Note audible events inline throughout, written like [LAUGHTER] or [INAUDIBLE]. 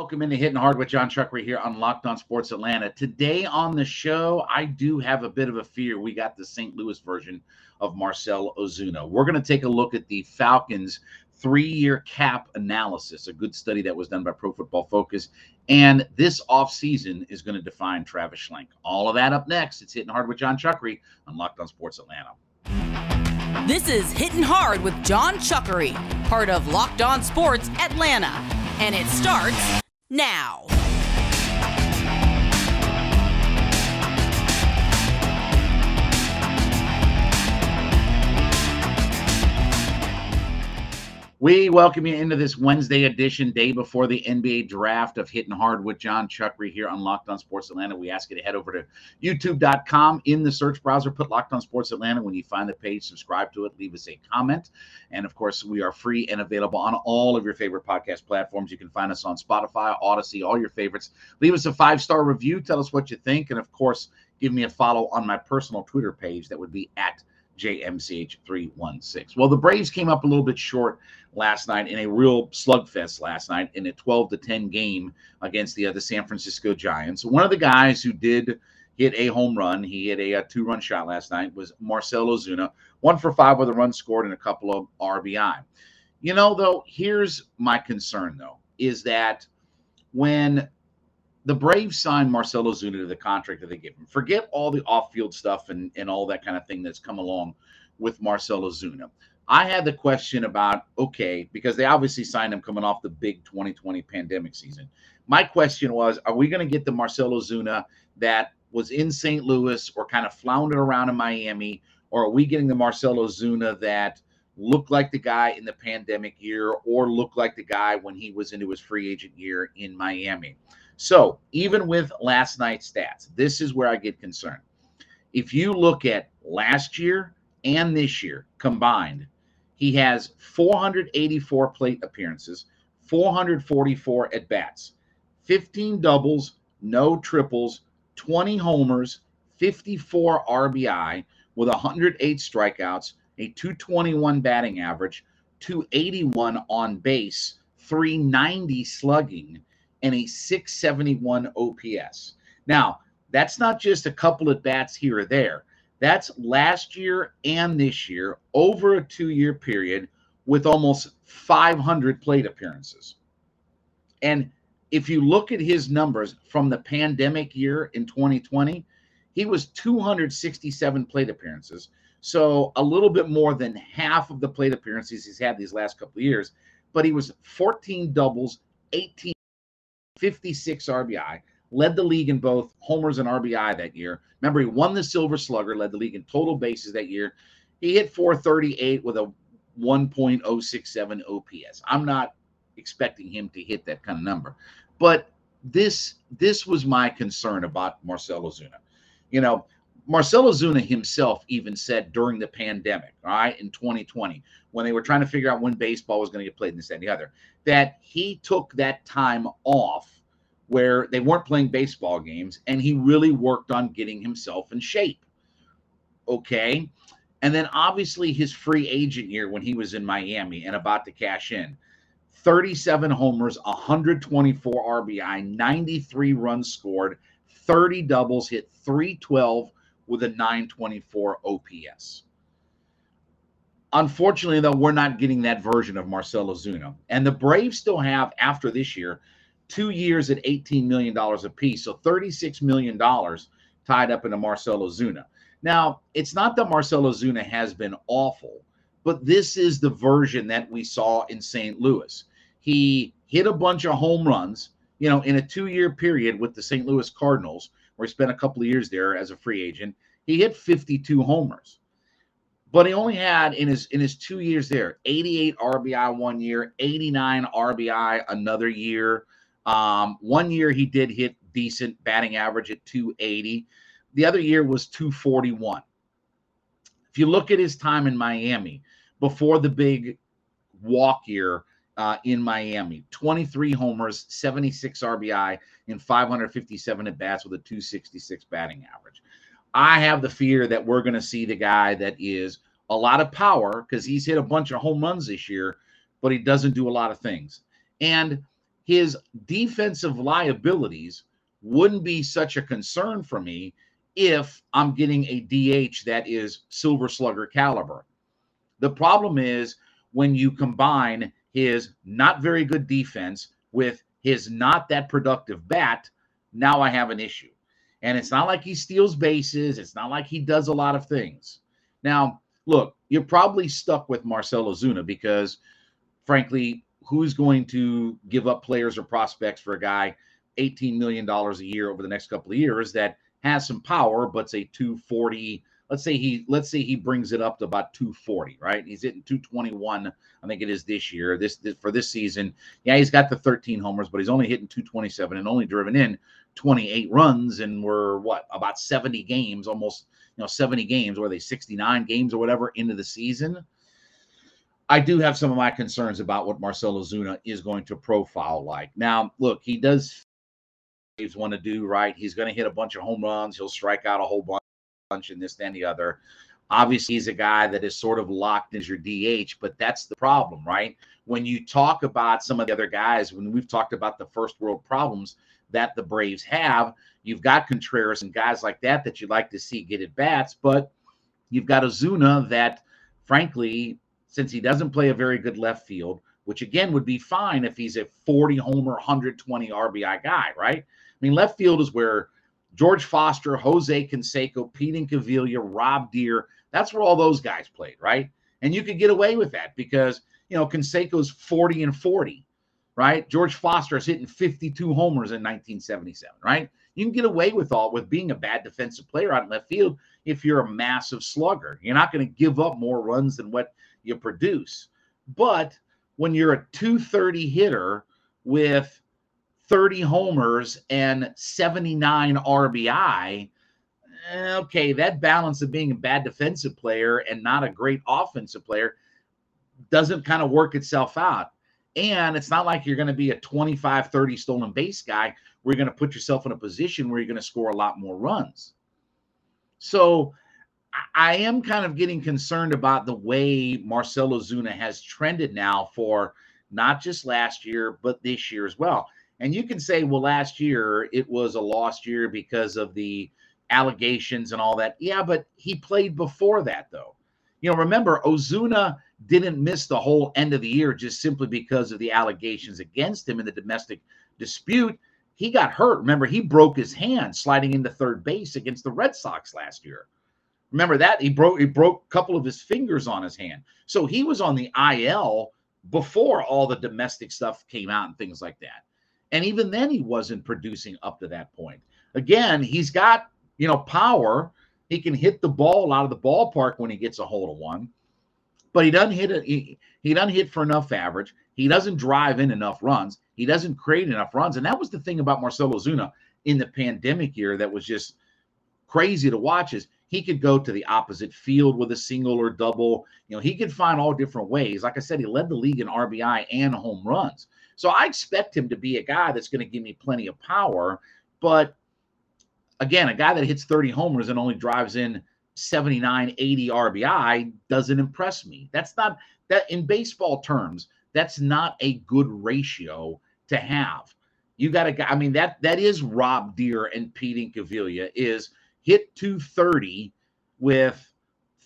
Welcome into Hitting Hard with Jon Chuckery here on Locked On Sports Atlanta. Today on the show, I do have a bit of a fear. We got the St. Louis version of Marcell Ozuna. We're going to take a look at the Falcons three-year cap analysis, a good study that was done by Pro Football Focus. And this offseason is going to define Travis Schlenk. All of that up next. It's Hitting Hard with Jon Chuckery on Locked On Sports Atlanta. This is Hitting Hard with Jon Chuckery, part of Locked On Sports Atlanta. And it starts now. We welcome you into this Wednesday edition, day before the NBA draft of Hitting Hard with Jon Chuckery here on Locked On Sports Atlanta. We ask you to head over to youtube.com in the search browser, put Locked On Sports Atlanta. When you find the page, subscribe to it, leave us a comment. And of course, we are free and available on all of your favorite podcast platforms. You can find us on Spotify, Audacy, all your favorites. Leave us a five star review. Tell us what you think. And of course, give me a follow on my personal Twitter page. That would be at JMCH316. Well, the Braves came up a little bit short last night in a real slugfest last night in a 12 to 10 game against the, uh, the San Francisco Giants. One of the guys who did hit a home run, he hit a, a two run shot last night, was Marcell Ozuna, one for five with a run scored and a couple of RBI. You know, though, here's my concern, though, is that when the Braves signed Marcell Ozuna to the contract that they gave him. Forget all the off-field stuff and, and all that kind of thing that's come along with Marcell Ozuna. I had the question about okay, because they obviously signed him coming off the big 2020 pandemic season. My question was, are we going to get the Marcell Ozuna that was in St. Louis or kind of floundered around in Miami, or are we getting the Marcell Ozuna that looked like the guy in the pandemic year or looked like the guy when he was into his free agent year in Miami? So even with last night's stats, this is where I get concerned. If you look at last year and this year combined, he has 484 plate appearances, 444 at bats, 15 doubles, no triples, 20 homers, 54 RBI with 108 strikeouts, a 221 batting average, 281 on base, 390 slugging and a 671 OPS. Now, that's not just a couple of bats here or there. That's last year and this year over a two year period with almost 500 plate appearances. And if you look at his numbers from the pandemic year in 2020, he was 267 plate appearances. So a little bit more than half of the plate appearances he's had these last couple of years. But he was 14 doubles, 18 56 RBI, led the league in both homers and RBI that year. Remember, he won the Silver Slugger, led the league in total bases that year. He hit 438 with a 1.067 OPS. I'm not expecting him to hit that kind of number, but this this was my concern about Marcell Ozuna. You know, Marcell Ozuna himself even said during the pandemic, all right, in 2020, when they were trying to figure out when baseball was going to get played in this and the other, that he took that time off where they weren't playing baseball games and he really worked on getting himself in shape. Okay. And then obviously his free agent year when he was in Miami and about to cash in 37 homers, 124 RBI, 93 runs scored, 30 doubles, hit 312 with a 924 OPS. Unfortunately, though, we're not getting that version of Marcell Ozuna. And the Braves still have, after this year, two years at $18 million apiece. So $36 million tied up in a Marcell Ozuna. Now, it's not that Marcell Ozuna has been awful, but this is the version that we saw in St. Louis. He hit a bunch of home runs, you know, in a two year period with the St. Louis Cardinals where he spent a couple of years there as a free agent. He hit 52 homers, but he only had in his in his two years there 88 RBI one year, 89 RBI another year. Um, one year he did hit decent batting average at 280. The other year was 241. If you look at his time in Miami before the big walk year uh, in Miami. 23 homers, 76 RBI, and 557 at bats with a 266 batting average. I have the fear that we're going to see the guy that is a lot of power because he's hit a bunch of home runs this year, but he doesn't do a lot of things. And his defensive liabilities wouldn't be such a concern for me if I'm getting a DH that is silver slugger caliber. The problem is when you combine his not very good defense with his not that productive bat, now I have an issue. And it's not like he steals bases, it's not like he does a lot of things. Now, look, you're probably stuck with Marcell Ozuna because, frankly, who's going to give up players or prospects for a guy $18 million a year over the next couple of years that has some power, but say 240. Let's say he let's say he brings it up to about 240, right? He's hitting 221, I think it is this year. This, this for this season. Yeah, he's got the 13 homers, but he's only hitting 227 and only driven in 28 runs, and we're what about 70 games, almost you know 70 games, or they 69 games or whatever into the season. I do have some of my concerns about what Marcell Ozuna is going to profile like. Now, look, he does he's want to do right. He's going to hit a bunch of home runs. He'll strike out a whole bunch and this, and the other. Obviously, he's a guy that is sort of locked as your DH, but that's the problem, right? When you talk about some of the other guys, when we've talked about the first world problems that the Braves have, you've got Contreras and guys like that that you'd like to see get at bats, but you've got Ozuna that, frankly, since he doesn't play a very good left field, which again would be fine if he's a 40 homer, 120 RBI guy, right? I mean, left field is where George Foster, Jose Canseco, Pete Incaviglia, Rob Deer, that's where all those guys played, right? And you could get away with that because, you know, Canseco's 40 and 40, right? George Foster is hitting 52 homers in 1977, right? You can get away with all with being a bad defensive player in left field if you're a massive slugger. You're not going to give up more runs than what you produce. But when you're a 230 hitter with 30 homers and 79 RBI. Eh, okay, that balance of being a bad defensive player and not a great offensive player doesn't kind of work itself out. And it's not like you're going to be a 25 30 stolen base guy where you're going to put yourself in a position where you're going to score a lot more runs. So I am kind of getting concerned about the way Marcell Ozuna has trended now for not just last year, but this year as well. And you can say, well, last year it was a lost year because of the allegations and all that. Yeah, but he played before that, though. You know, remember, Ozuna didn't miss the whole end of the year just simply because of the allegations against him in the domestic dispute. He got hurt. Remember, he broke his hand sliding into third base against the Red Sox last year. Remember that? He broke he broke a couple of his fingers on his hand. So he was on the IL before all the domestic stuff came out and things like that. And even then, he wasn't producing up to that point. Again, he's got, you know, power. He can hit the ball out of the ballpark when he gets a hold of one, but he doesn't hit it. He, he doesn't hit for enough average. He doesn't drive in enough runs. He doesn't create enough runs. And that was the thing about Marcell Ozuna in the pandemic year that was just crazy to watch is he could go to the opposite field with a single or double. You know, he could find all different ways. Like I said, he led the league in RBI and home runs. So I expect him to be a guy that's going to give me plenty of power. But again, a guy that hits 30 homers and only drives in 79, 80 RBI doesn't impress me. That's not that in baseball terms, that's not a good ratio to have. You got to, I mean, that that is Rob Deer and Pete Incaviglia is hit 230 with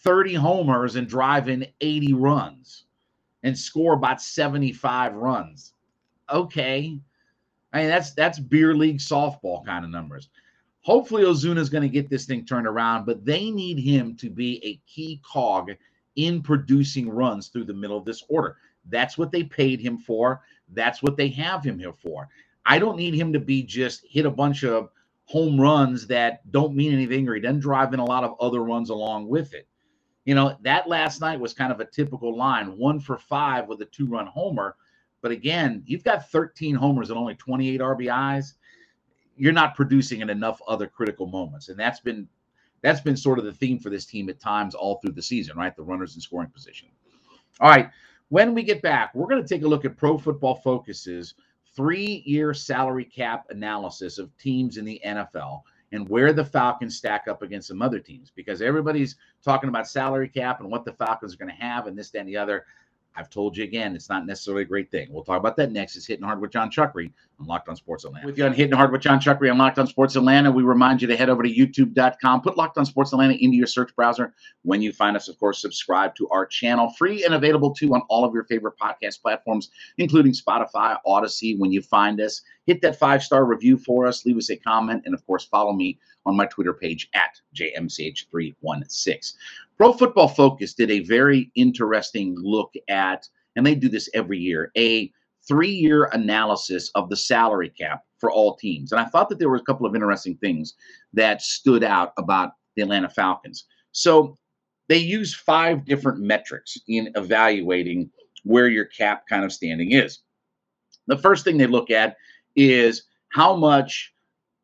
30 homers and drive in 80 runs and score about 75 runs okay. I mean, that's that's beer league softball kind of numbers. Hopefully, Ozuna is going to get this thing turned around, but they need him to be a key cog in producing runs through the middle of this order. That's what they paid him for. That's what they have him here for. I don't need him to be just hit a bunch of home runs that don't mean anything or he doesn't drive in a lot of other runs along with it. You know, that last night was kind of a typical line one for five with a two run homer. But again, you've got 13 homers and only 28 RBIs. You're not producing in enough other critical moments, and that's been that's been sort of the theme for this team at times all through the season, right? The runners in scoring position. All right. When we get back, we're going to take a look at Pro Football Focus's three-year salary cap analysis of teams in the NFL and where the Falcons stack up against some other teams because everybody's talking about salary cap and what the Falcons are going to have and this, that, and the other. I've told you again, it's not necessarily a great thing. We'll talk about that next. It's hitting hard with Jon Chuckery on Locked On Sports Atlanta. With you on hitting hard with Jon Chuckery on Locked On Sports Atlanta, we remind you to head over to YouTube.com, put Locked On Sports Atlanta into your search browser. When you find us, of course, subscribe to our channel, free and available too on all of your favorite podcast platforms, including Spotify, Audacy. When you find us, hit that five star review for us, leave us a comment, and of course, follow me on my Twitter page at JMCH316. Pro Football Focus did a very interesting look at, and they do this every year, a three year analysis of the salary cap for all teams. And I thought that there were a couple of interesting things that stood out about the Atlanta Falcons. So they use five different metrics in evaluating where your cap kind of standing is. The first thing they look at is how much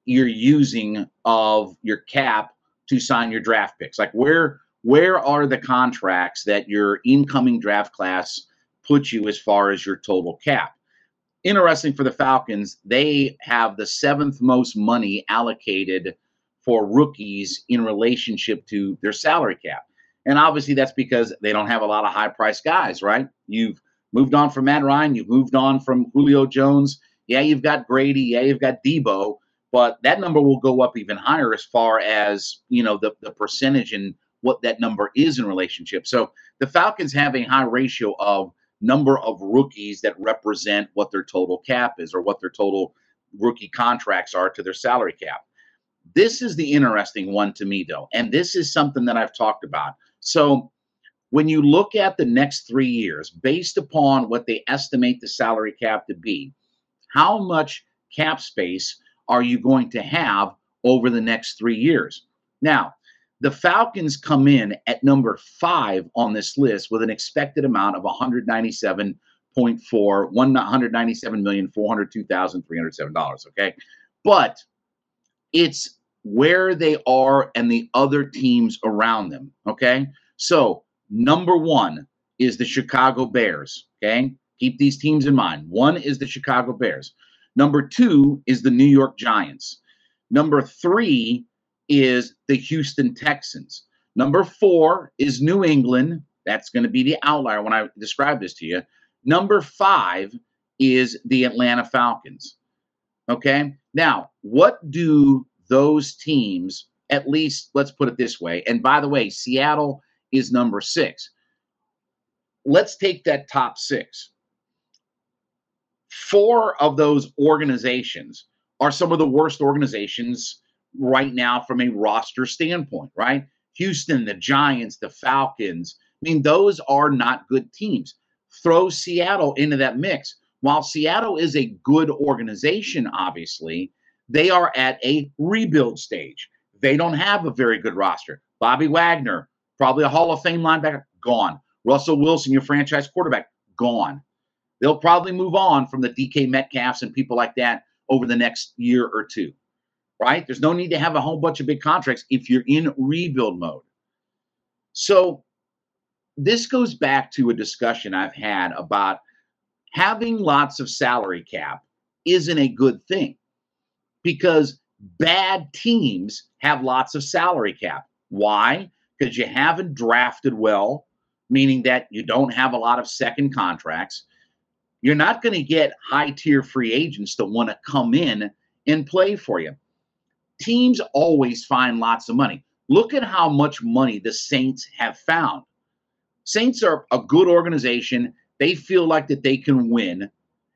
you're using of your cap to sign your draft picks. Like where where are the contracts that your incoming draft class puts you as far as your total cap? Interesting for the Falcons, they have the seventh most money allocated for rookies in relationship to their salary cap. And obviously, that's because they don't have a lot of high priced guys, right? You've moved on from Matt Ryan, you've moved on from Julio Jones. Yeah, you've got Grady, yeah, you've got Debo, but that number will go up even higher as far as you know the, the percentage and what that number is in relationship. So the Falcons have a high ratio of number of rookies that represent what their total cap is or what their total rookie contracts are to their salary cap. This is the interesting one to me, though, and this is something that I've talked about. So, when you look at the next three years, based upon what they estimate the salary cap to be, how much cap space are you going to have over the next three years? Now, the Falcons come in at number five on this list with an expected amount of 197.4, $197,402,307. Okay. But it's where they are and the other teams around them. Okay. So, number one is the Chicago Bears. Okay. Keep these teams in mind. One is the Chicago Bears. Number two is the New York Giants. Number three is the Houston Texans. Number four is New England. That's going to be the outlier when I describe this to you. Number five is the Atlanta Falcons. Okay. Now, what do those teams, at least let's put it this way, and by the way, Seattle is number six. Let's take that top six. Four of those organizations are some of the worst organizations right now from a roster standpoint, right? Houston, the Giants, the Falcons. I mean, those are not good teams. Throw Seattle into that mix. While Seattle is a good organization, obviously, they are at a rebuild stage. They don't have a very good roster. Bobby Wagner, probably a Hall of Fame linebacker, gone. Russell Wilson, your franchise quarterback, gone. They'll probably move on from the DK Metcalfs and people like that over the next year or two right? There's no need to have a whole bunch of big contracts if you're in rebuild mode. So, this goes back to a discussion I've had about having lots of salary cap isn't a good thing because bad teams have lots of salary cap. Why? Because you haven't drafted well, meaning that you don't have a lot of second contracts. You're not going to get high tier free agents that want to come in and play for you teams always find lots of money. Look at how much money the Saints have found. Saints are a good organization. They feel like that they can win.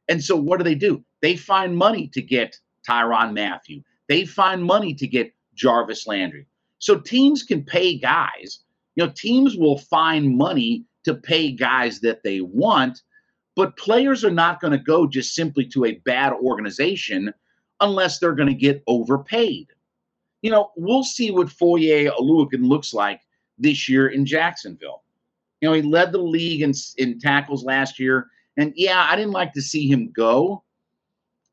And so what do they do? They find money to get Tyrann Mathieu. They find money to get Jarvis Landry. So teams can pay guys. You know, teams will find money to pay guys that they want, but players are not going to go just simply to a bad organization unless they're going to get overpaid you know, we'll see what Foye Oluokun looks like this year in Jacksonville. You know, he led the league in, in tackles last year. And yeah, I didn't like to see him go,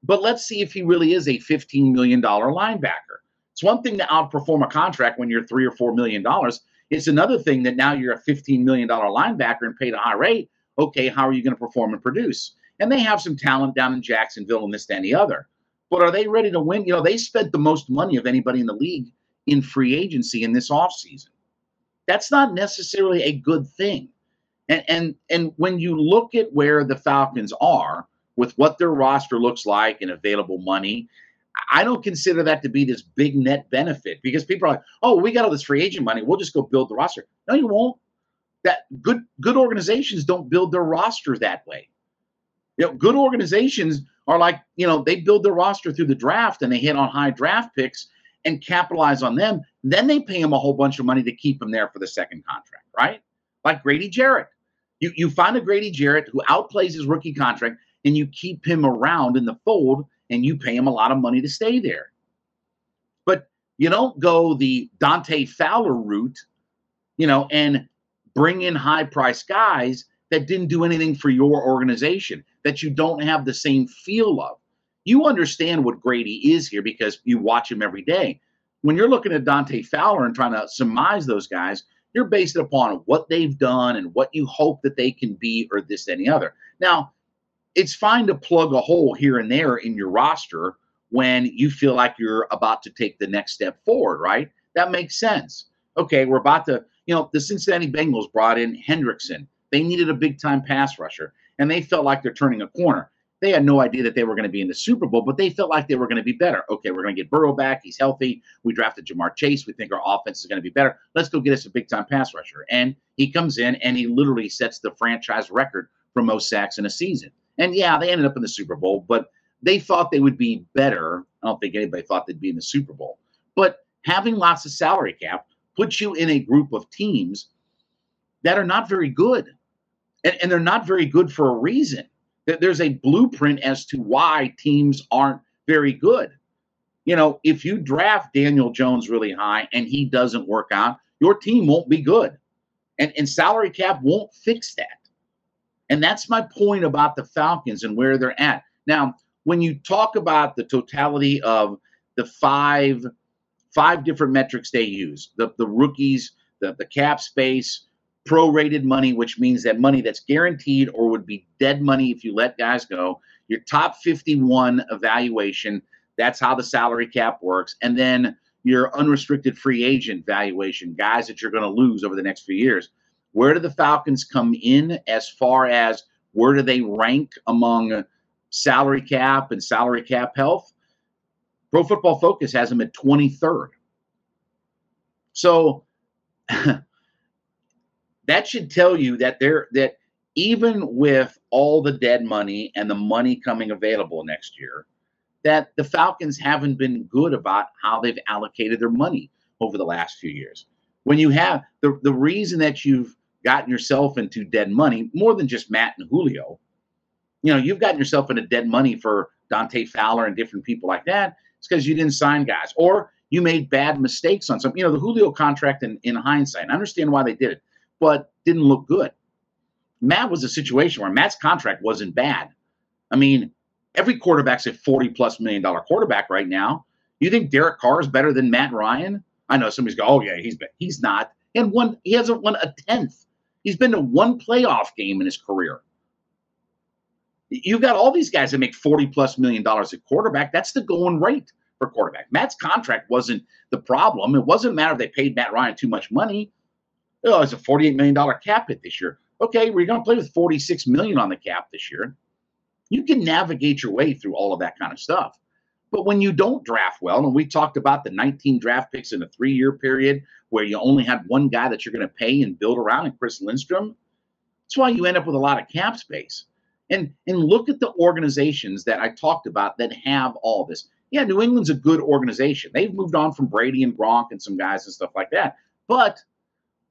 but let's see if he really is a $15 million linebacker. It's one thing to outperform a contract when you're three or four million dollars. It's another thing that now you're a $15 million linebacker and paid a high rate. Okay, how are you going to perform and produce? And they have some talent down in Jacksonville and this, and the other. But are they ready to win? You know, they spent the most money of anybody in the league in free agency in this offseason. That's not necessarily a good thing. And and and when you look at where the Falcons are with what their roster looks like and available money, I don't consider that to be this big net benefit because people are like, "Oh, we got all this free agent money. We'll just go build the roster." No, you won't. That good good organizations don't build their roster that way. You know, good organizations are like, you know, they build their roster through the draft and they hit on high draft picks and capitalize on them. Then they pay him a whole bunch of money to keep him there for the second contract, right? Like Grady Jarrett. You you find a Grady Jarrett who outplays his rookie contract and you keep him around in the fold and you pay him a lot of money to stay there. But you don't go the Dante Fowler route, you know, and bring in high price guys that didn't do anything for your organization, that you don't have the same feel of. You understand what Grady is here because you watch him every day. When you're looking at Dante Fowler and trying to surmise those guys, you're based upon what they've done and what you hope that they can be or this, any other. Now, it's fine to plug a hole here and there in your roster when you feel like you're about to take the next step forward, right? That makes sense. Okay, we're about to, you know, the Cincinnati Bengals brought in Hendrickson. They needed a big time pass rusher, and they felt like they're turning a corner. They had no idea that they were going to be in the Super Bowl, but they felt like they were going to be better. Okay, we're going to get Burrow back. He's healthy. We drafted Ja'Marr Chase. We think our offense is going to be better. Let's go get us a big time pass rusher. And he comes in and he literally sets the franchise record for most sacks in a season. And yeah, they ended up in the Super Bowl, but they thought they would be better. I don't think anybody thought they'd be in the Super Bowl. But having lots of salary cap puts you in a group of teams that are not very good. And, and they're not very good for a reason. There's a blueprint as to why teams aren't very good. You know, if you draft Daniel Jones really high and he doesn't work out, your team won't be good. And, and salary cap won't fix that. And that's my point about the Falcons and where they're at. Now, when you talk about the totality of the five five different metrics they use, the, the rookies, the, the cap space, prorated money, which means that money that's guaranteed or would be dead money if you let guys go, your top 51 evaluation, that's how the salary cap works. And then your unrestricted free agent valuation, guys that you're going to lose over the next few years. Where do the Falcons come in as far as where do they rank among salary cap and salary cap health? Pro Football Focus has them at 23rd. So [LAUGHS] that should tell you that they're that even with all the dead money and the money coming available next year, that the Falcons haven't been good about how they've allocated their money over the last few years. When you have the, the reason that you've gotten yourself into dead money more than just Matt and Julio. You know, you've gotten yourself into dead money for Dante Fowler and different people like that. It's because you didn't sign guys or you made bad mistakes on some. You know, the Julio contract in, in hindsight, I understand why they did it, but didn't look good. Matt was a situation where Matt's contract wasn't bad. I mean, every quarterback's a 40 plus million dollar quarterback right now. You think Derek Carr is better than Matt Ryan? I know somebody's go, oh yeah, he's he's not. And one he hasn't won a tenth He's been to one playoff game in his career. You've got all these guys that make 40 plus million dollars at quarterback. That's the going rate for quarterback. Matt's contract wasn't the problem. It wasn't a matter if they paid Matt Ryan too much money. Oh, it's a $48 million cap hit this year. Okay, we're going to play with 46 million on the cap this year. You can navigate your way through all of that kind of stuff. But when you don't draft well, and we talked about the 19 draft picks in a three year period where you only had one guy that you're going to pay and build around, and Chris Lindstrom, that's why you end up with a lot of cap space. And, and look at the organizations that I talked about that have all this. Yeah, New England's a good organization. They've moved on from Brady and Gronk and some guys and stuff like that. But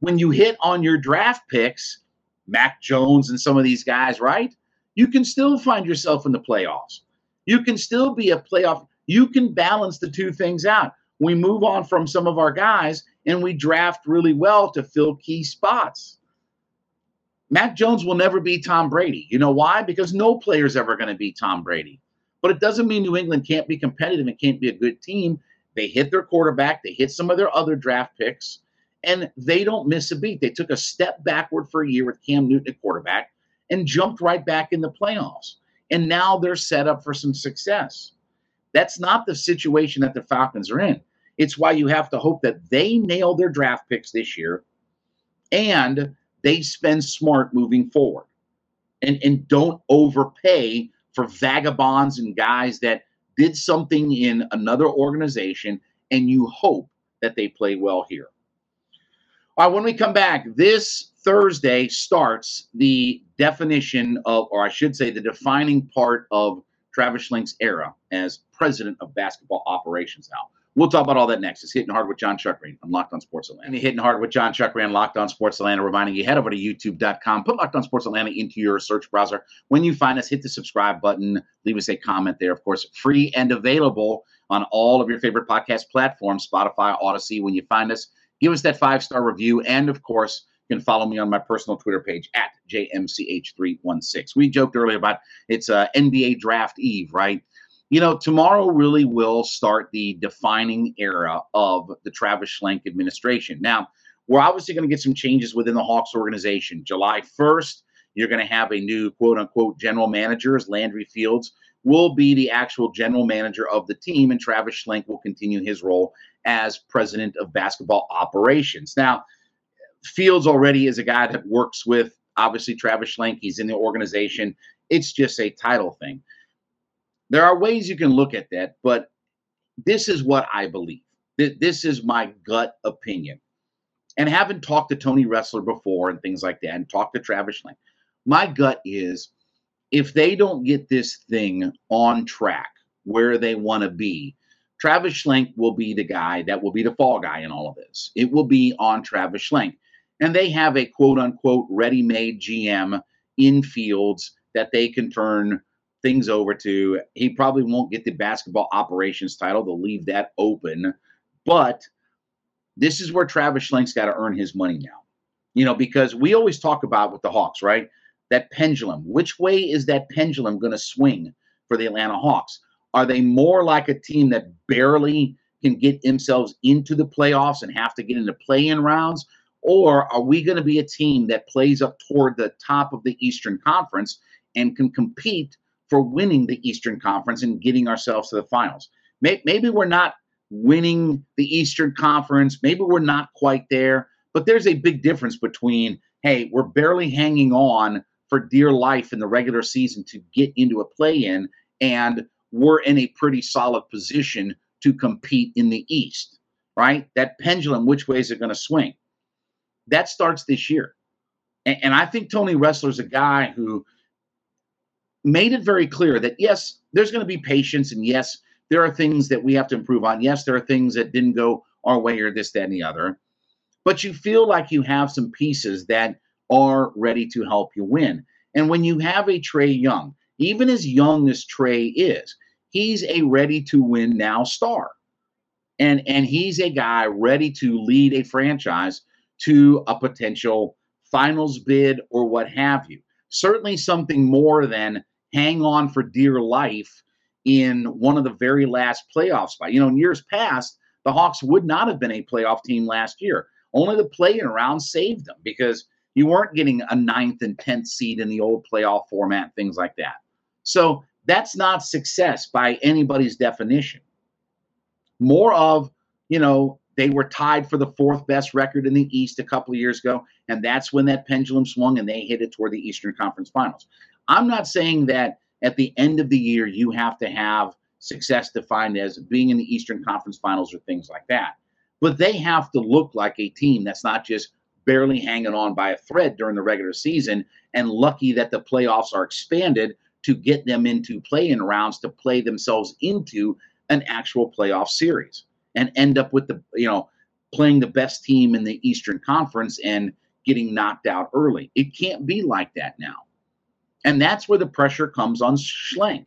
when you hit on your draft picks, Mac Jones and some of these guys, right? You can still find yourself in the playoffs. You can still be a playoff you can balance the two things out. We move on from some of our guys and we draft really well to fill key spots. Mac Jones will never be Tom Brady. You know why? Because no player is ever going to be Tom Brady. But it doesn't mean New England can't be competitive and can't be a good team. They hit their quarterback, they hit some of their other draft picks, and they don't miss a beat. They took a step backward for a year with Cam Newton at quarterback and jumped right back in the playoffs. And now they're set up for some success. That's not the situation that the Falcons are in. It's why you have to hope that they nail their draft picks this year and they spend smart moving forward and, and don't overpay for vagabonds and guys that did something in another organization and you hope that they play well here. All right, when we come back, this Thursday starts the definition of, or I should say, the defining part of Travis Schlenk's era as president of basketball operations now. We'll talk about all that next. It's Hitting Hard with Jon Chuckery on Locked On Sports Atlanta. And Hitting Hard with Jon Chuckery on Locked On Sports Atlanta, reminding you head over to youtube.com, put Locked On Sports Atlanta into your search browser. When you find us, hit the subscribe button, leave us a comment there. Of course, free and available on all of your favorite podcast platforms, Spotify, Audacy. When you find us, give us that five star review. And of course, you can follow me on my personal Twitter page at JMCH316. We joked earlier about it's uh, NBA draft eve, right? you know, tomorrow really will start the defining era of the Travis Schlenk administration. Now, we're obviously going to get some changes within the Hawks organization. July 1st, you're going to have a new quote unquote general manager, as Landry Fields will be the actual general manager of the team, and Travis Schlenk will continue his role as president of basketball operations. Now, Fields already is a guy that works with obviously Travis Schlenk. He's in the organization. It's just a title thing. There are ways you can look at that, but this is what I believe. This is my gut opinion. And having talked to Tony Ressler before and things like that, and talked to Travis Schlenk, my gut is if they don't get this thing on track where they want to be, Travis Schlenk will be the guy that will be the fall guy in all of this. It will be on Travis Schlenk. And they have a quote unquote ready made GM in fields that they can turn things over to. He probably won't get the basketball operations title. They'll leave that open. But this is where Travis Schlenk's got to earn his money now. You know, because we always talk about with the Hawks, right? That pendulum. Which way is that pendulum going to swing for the Atlanta Hawks? Are they more like a team that barely can get themselves into the playoffs and have to get into play in rounds? Or are we going to be a team that plays up toward the top of the Eastern Conference and can compete for winning the Eastern Conference and getting ourselves to the finals. Maybe we're not winning the Eastern Conference. Maybe we're not quite there, but there's a big difference between, hey, we're barely hanging on for dear life in the regular season to get into a play in, and we're in a pretty solid position to compete in the East, right? That pendulum, which way is it going to swing? That starts this year. And, and I think Tony Ressler's a guy who made it very clear that yes, there's going to be patience, and yes, there are things that we have to improve on. Yes, there are things that didn't go our way or this, that, and the other. But you feel like you have some pieces that are ready to help you win. And when you have a Trae Young, even as young as Trae is, he's a ready to win now star. And, and he's a guy ready to lead a franchise to a potential finals bid or what have you. Certainly something more than hang on for dear life in one of the very last playoff spots. You know, in years past, the Hawks would not have been a playoff team last year. Only the play-in round saved them because you weren't getting a ninth and tenth seed in the old playoff format, things like that. So that's not success by anybody's definition. More of, you know, they were tied for the fourth best record in the East a couple of years ago, and that's when that pendulum swung and they hit it toward the Eastern Conference Finals. I'm not saying that at the end of the year you have to have success defined as being in the Eastern Conference Finals or things like that. But they have to look like a team that's not just barely hanging on by a thread during the regular season and lucky that the playoffs are expanded to get them into play-in rounds to play themselves into an actual playoff series and end up with the you know playing the best team in the Eastern Conference and getting knocked out early. It can't be like that now. And that's where the pressure comes on Schlenk.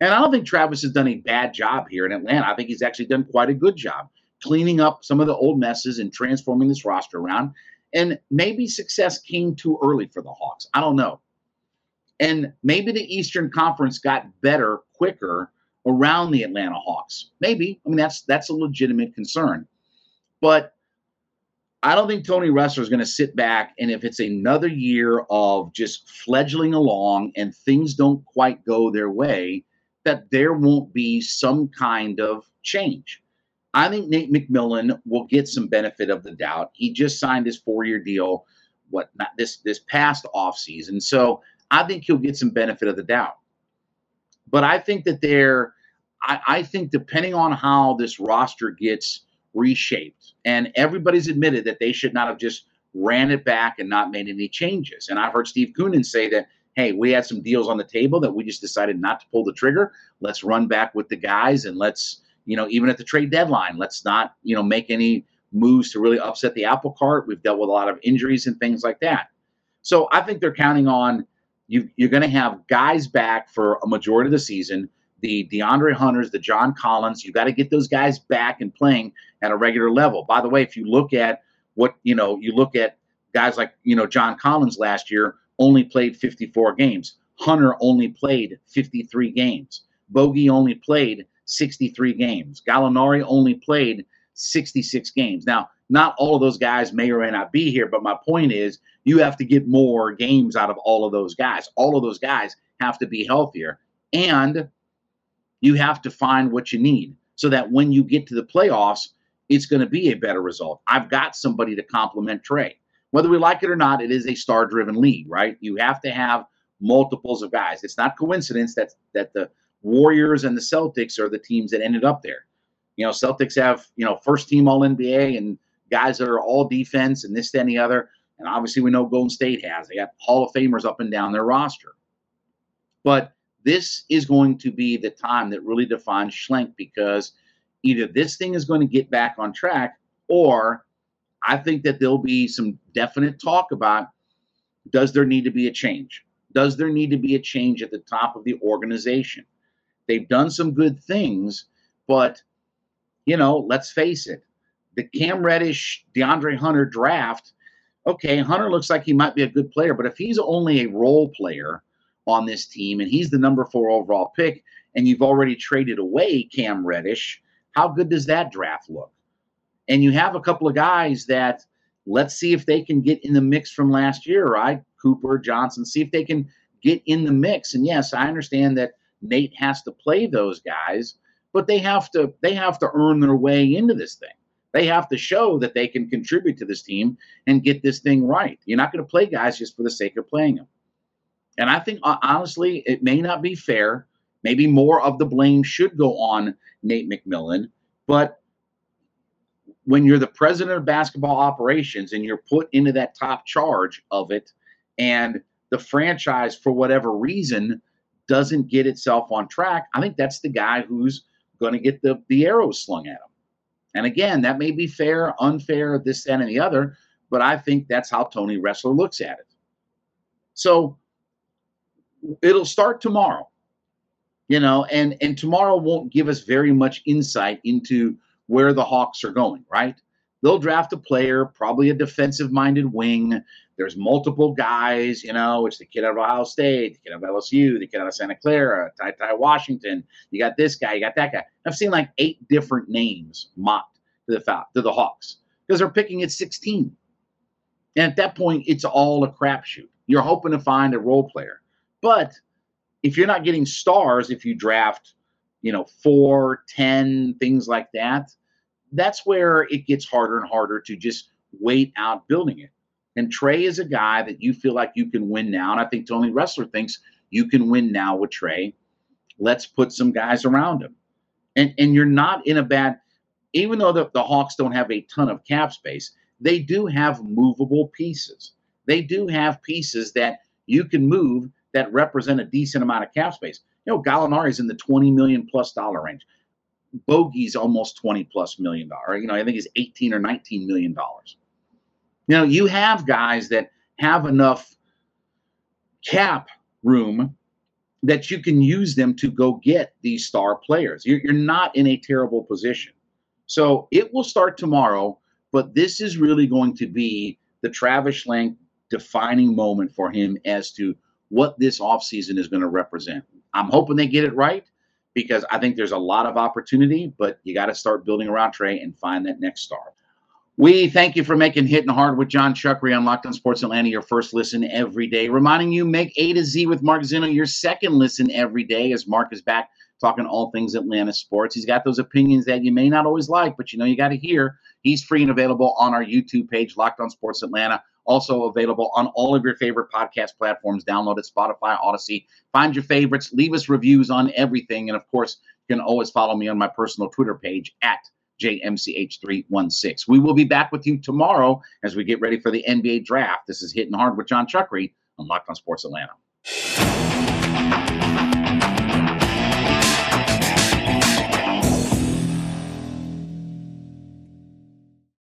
And I don't think Travis has done a bad job here in Atlanta. I think he's actually done quite a good job cleaning up some of the old messes and transforming this roster around. And maybe success came too early for the Hawks. I don't know. And maybe the Eastern Conference got better quicker around the Atlanta Hawks. Maybe. I mean, that's that's a legitimate concern. But I don't think Tony Ressler is going to sit back and if it's another year of just fledgling along and things don't quite go their way, that there won't be some kind of change. I think Nate McMillan will get some benefit of the doubt. He just signed his four year deal. what not this this past offseason. So I think he'll get some benefit of the doubt. But I think that they're I, I think depending on how this roster gets reshaped, and everybody's admitted that they should not have just ran it back and not made any changes. And I've heard Steve Koonin say that, hey, we had some deals on the table that we just decided not to pull the trigger. Let's run back with the guys and let's, you know, even at the trade deadline, let's not, you know, make any moves to really upset the apple cart. We've dealt with a lot of injuries and things like that. So I think they're counting on you, you're going to have guys back for a majority of the season. The DeAndre Hunters, the John Collins, you got to get those guys back and playing at a regular level. By the way, if you look at what you know, you look at guys like you know John Collins last year only played 54 games. Hunter only played 53 games. Bogey only played 63 games. Gallinari only played 66 games. Now, not all of those guys may or may not be here, but my point is you have to get more games out of all of those guys. All of those guys have to be healthier. And you have to find what you need so that when you get to the playoffs, it's going to be a better result. I've got somebody to complement Trae. Whether we like it or not, it is a star driven league, right? You have to have multiples of guys. It's not coincidence that that the Warriors and the Celtics are the teams that ended up there. You know, Celtics have, you know, first team all NBA and guys that are all defense and this, that, and the other. And obviously we know Golden State has. They got Hall of Famers up and down their roster. But this is going to be the time that really defines Schlenk because either this thing is going to get back on track or I think that there'll be some definite talk about does there need to be a change? Does there need to be a change at the top of the organization? They've done some good things, but you know, let's face it, the Cam Reddish, DeAndre Hunter draft, okay, Hunter looks like he might be a good player, but if he's only a role player on this team and he's the number four overall pick, and you've already traded away Cam Reddish, how good does that draft look? And you have a couple of guys that let's see if they can get in the mix from last year, right? Cooper, Johnson, see if they can get in the mix. And yes, I understand that Nate has to play those guys, but they have to they have to earn their way into this thing. They have to show that they can contribute to this team and get this thing right. You're not going to play guys just for the sake of playing them. And I think honestly, it may not be fair. Maybe more of the blame should go on Nate McMillan, but when you're the president of basketball operations and you're put into that top charge of it and the franchise for whatever reason doesn't get itself on track i think that's the guy who's going to get the, the arrows slung at him and again that may be fair unfair this that and the other but i think that's how tony Ressler looks at it so it'll start tomorrow you know and and tomorrow won't give us very much insight into where the Hawks are going, right? They'll draft a player, probably a defensive minded wing. There's multiple guys, you know, it's the kid out of Ohio State, the kid out of LSU, the kid out of Santa Clara, Ty Ty Washington. You got this guy, you got that guy. I've seen like eight different names mocked to the to the Hawks because they're picking at 16. And at that point, it's all a crapshoot. You're hoping to find a role player. But if you're not getting stars, if you draft you know, four, ten, things like that, that's where it gets harder and harder to just wait out building it. And Trae is a guy that you feel like you can win now. And I think Tony Ressler thinks you can win now with Trae. Let's put some guys around him. And and you're not in a bad, even though the, the Hawks don't have a ton of cap space, they do have movable pieces. They do have pieces that you can move that represent a decent amount of cap space. You know, Gallinari is in the 20 million plus dollar range. Bogey's almost 20 plus million dollar. You know, I think he's 18 or 19 million dollars. You know, you have guys that have enough cap room that you can use them to go get these star players. You're, you're not in a terrible position. So it will start tomorrow, but this is really going to be the Travis Schlenk defining moment for him as to what this offseason is going to represent. I'm hoping they get it right because I think there's a lot of opportunity, but you got to start building around Trae and find that next star. We thank you for making Hitting Hard with Jon Chuckery on Locked on Sports Atlanta your first listen every day. Reminding you, make A to Z with Mark Zeno your second listen every day as Mark is back talking all things Atlanta sports. He's got those opinions that you may not always like, but you know you got to hear. He's free and available on our YouTube page, Locked on Sports Atlanta Also available on all of your favorite podcast platforms. Download it, Spotify, Audacy. Find your favorites. Leave us reviews on everything. And of course, you can always follow me on my personal Twitter page at JMCH316. We will be back with you tomorrow as we get ready for the NBA draft. This is Hitting Hard with Jon Chuckery on Locked on Sports Atlanta.